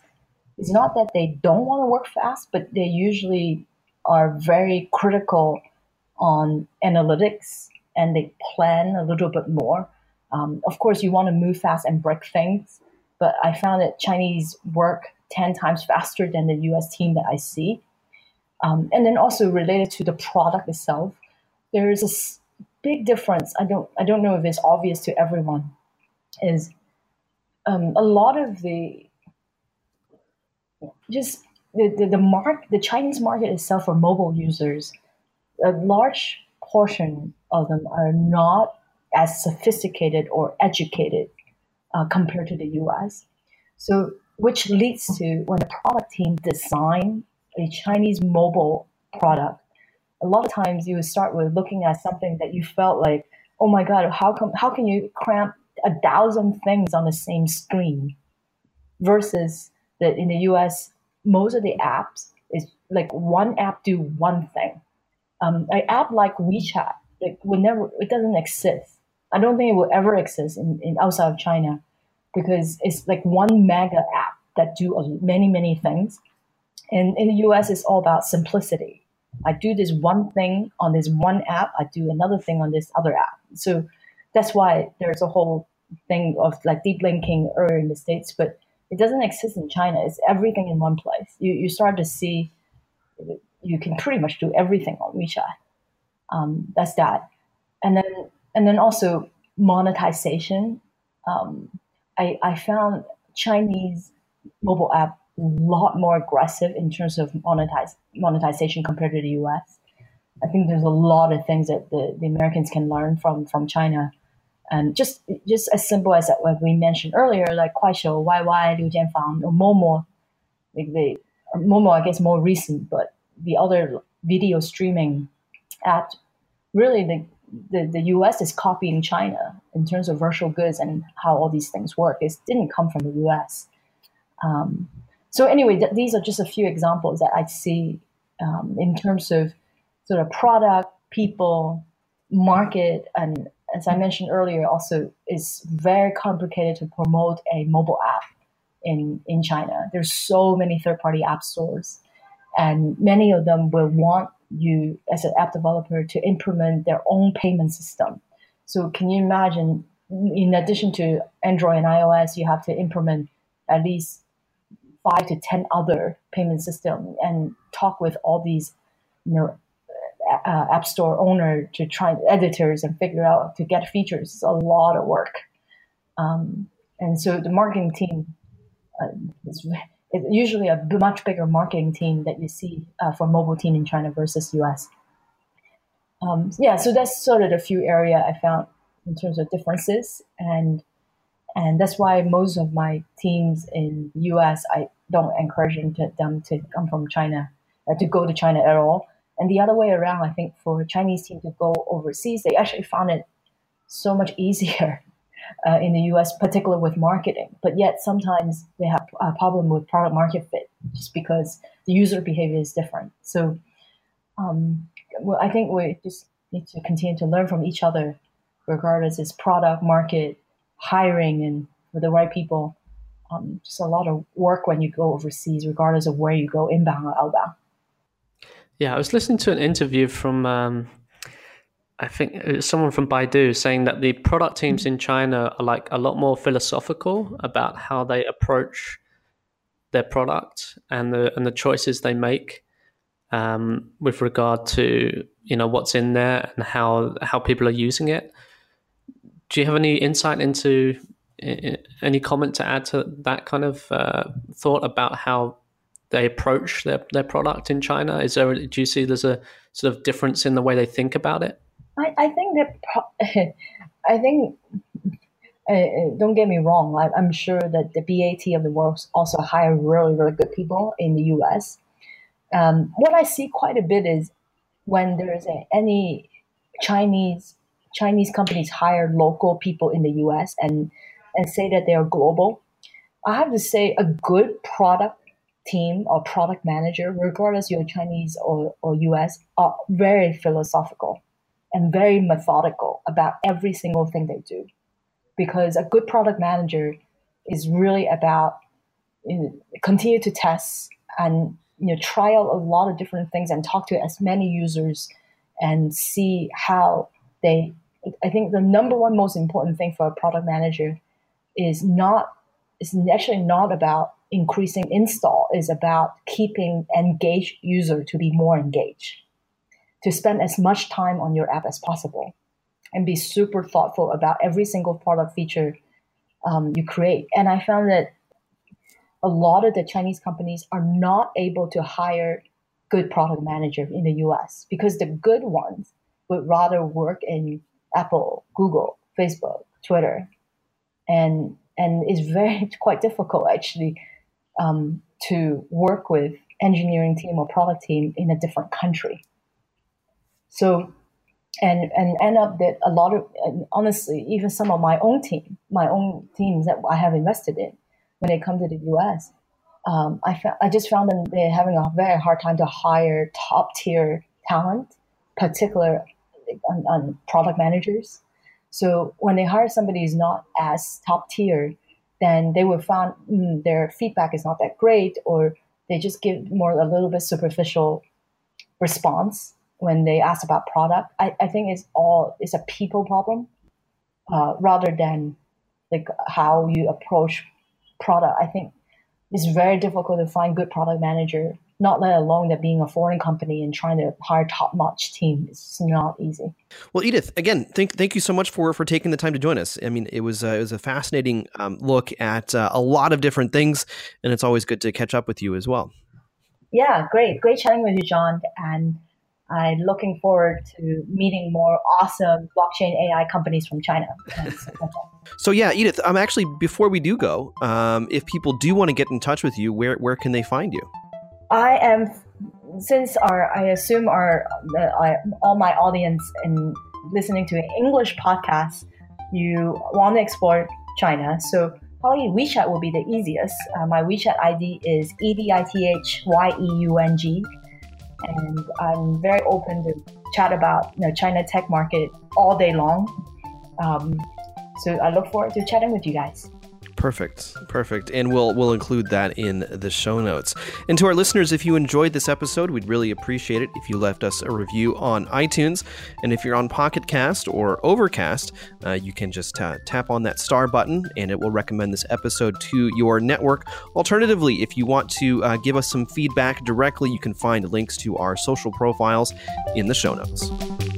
It's not that they don't want to work fast, but they usually are very critical on analytics and they plan a little bit more. Um, of course, you want to move fast and break things, but I found that Chinese work 10 times faster than the US team that I see. Um, and then also related to the product itself, there is a big difference. I don't, I don't know if it's obvious to everyone, is um, a lot of the just the, the, the mark the Chinese market itself for mobile users, a large portion of them are not as sophisticated or educated uh, compared to the US. So, which leads to when the product team design a Chinese mobile product, a lot of times you would start with looking at something that you felt like, oh my God, how come how can you cram a thousand things on the same screen? Versus that in the US, most of the apps is like one app do one thing. Um, an app like WeChat, it would never, it doesn't exist I don't think it will ever exist in, in outside of China because it's like one mega app that do many many things. And in the US, it's all about simplicity. I do this one thing on this one app. I do another thing on this other app. So that's why there's a whole thing of like deep linking earlier in the states, but it doesn't exist in China. It's everything in one place. You you start to see you can pretty much do everything on WeChat. Um, that's that, and then and then also monetization. Um, I, I found Chinese mobile app a lot more aggressive in terms of monetize, monetization compared to the US. I think there's a lot of things that the, the Americans can learn from from China. And just just as simple as that, what we mentioned earlier, like Kuaishou, YY, Liu Jianfang, or Momo, like the Momo, I guess more recent, but the other video streaming app, really the the, the US is copying China in terms of virtual goods and how all these things work. It didn't come from the US. Um, so, anyway, th- these are just a few examples that I see um, in terms of sort of product, people, market, and as I mentioned earlier, also is very complicated to promote a mobile app in, in China. There's so many third party app stores, and many of them will want you as an app developer to implement their own payment system. So can you imagine, in addition to Android and iOS, you have to implement at least five to ten other payment systems and talk with all these, you know, uh, app store owner to try editors and figure out to get features. A lot of work, um, and so the marketing team uh, is usually a much bigger marketing team that you see uh, for mobile team in China versus US. Um, yeah, so that's sort of the few area I found in terms of differences, and and that's why most of my teams in US I don't encourage them to, them to come from China uh, to go to China at all. And the other way around, I think for a Chinese team to go overseas, they actually found it so much easier uh, in the US, particularly with marketing. But yet sometimes they have a problem with product market fit just because the user behavior is different. So um, well, I think we just need to continue to learn from each other, regardless it's product, market, hiring, and for the right people. Um, just a lot of work when you go overseas, regardless of where you go, inbound or outbound. Yeah, I was listening to an interview from um, I think someone from Baidu saying that the product teams in China are like a lot more philosophical about how they approach their product and the and the choices they make. um, with regard to you know what's in there and how how people are using it. Do you have any insight into any comment to add to that kind of uh, thought about how they approach their, their product in China? Is there do you see there's a sort of difference in the way they think about it? I, I think that I think uh, uh, don't get me wrong. I, am sure that the BAT of the world also hire really really good people in the U.S. Um, what I see quite a bit is when there's a, any Chinese Chinese companies hire local people in the U.S. and and say that they are global. I have to say a good product team or product manager, regardless you're Chinese or, or US, are very philosophical and very methodical about every single thing they do. Because a good product manager is really about you know, continue to test and you know try out a lot of different things and talk to as many users and see how they I think the number one most important thing for a product manager is not is actually not about increasing install is about keeping engaged user to be more engaged to spend as much time on your app as possible and be super thoughtful about every single product feature um, you create. And i found that a lot of the chinese companies are not able to hire good product manager in the us because the good ones would rather work in apple google facebook twitter and and it's very quite difficult actually um, to work with engineering team or product team in a different country. So, and and end up that a lot of honestly, even some of my own team, my own teams that I have invested in, when they come to the U.S., um, I fa- I just found them they're having a very hard time to hire top tier talent, particular on, on product managers. So when they hire somebody who's not as top tier, then they will find mm, their feedback is not that great, or they just give more a little bit superficial response when they ask about product. I, I think it's all it's a people problem uh, rather than like how you approach product. I think it's very difficult to find good product manager not let alone that being a foreign company and trying to hire top notch team is not easy. Well, Edith, again, thank thank you so much for for taking the time to join us. I mean, it was uh, it was a fascinating um, look at uh, a lot of different things, and it's always good to catch up with you as well. Yeah, great, great chatting with you, John, and I'm looking forward to meeting more awesome blockchain AI companies from China. so yeah, Edith, I'm um, actually before we do go, um, if people do want to get in touch with you, where where can they find you? I am since our I assume our uh, all my audience in listening to an English podcast, you want to explore China. So probably WeChat will be the easiest. Uh, my WeChat ID is E D I T H Y E U N G, and I'm very open to chat about you know, China tech market all day long. Um, so I look forward to chatting with you guys. Perfect. Perfect. And we'll we'll include that in the show notes. And to our listeners, if you enjoyed this episode, we'd really appreciate it if you left us a review on iTunes. And if you're on Pocket Cast or Overcast, uh, you can just uh, tap on that star button and it will recommend this episode to your network. Alternatively, if you want to uh, give us some feedback directly, you can find links to our social profiles in the show notes.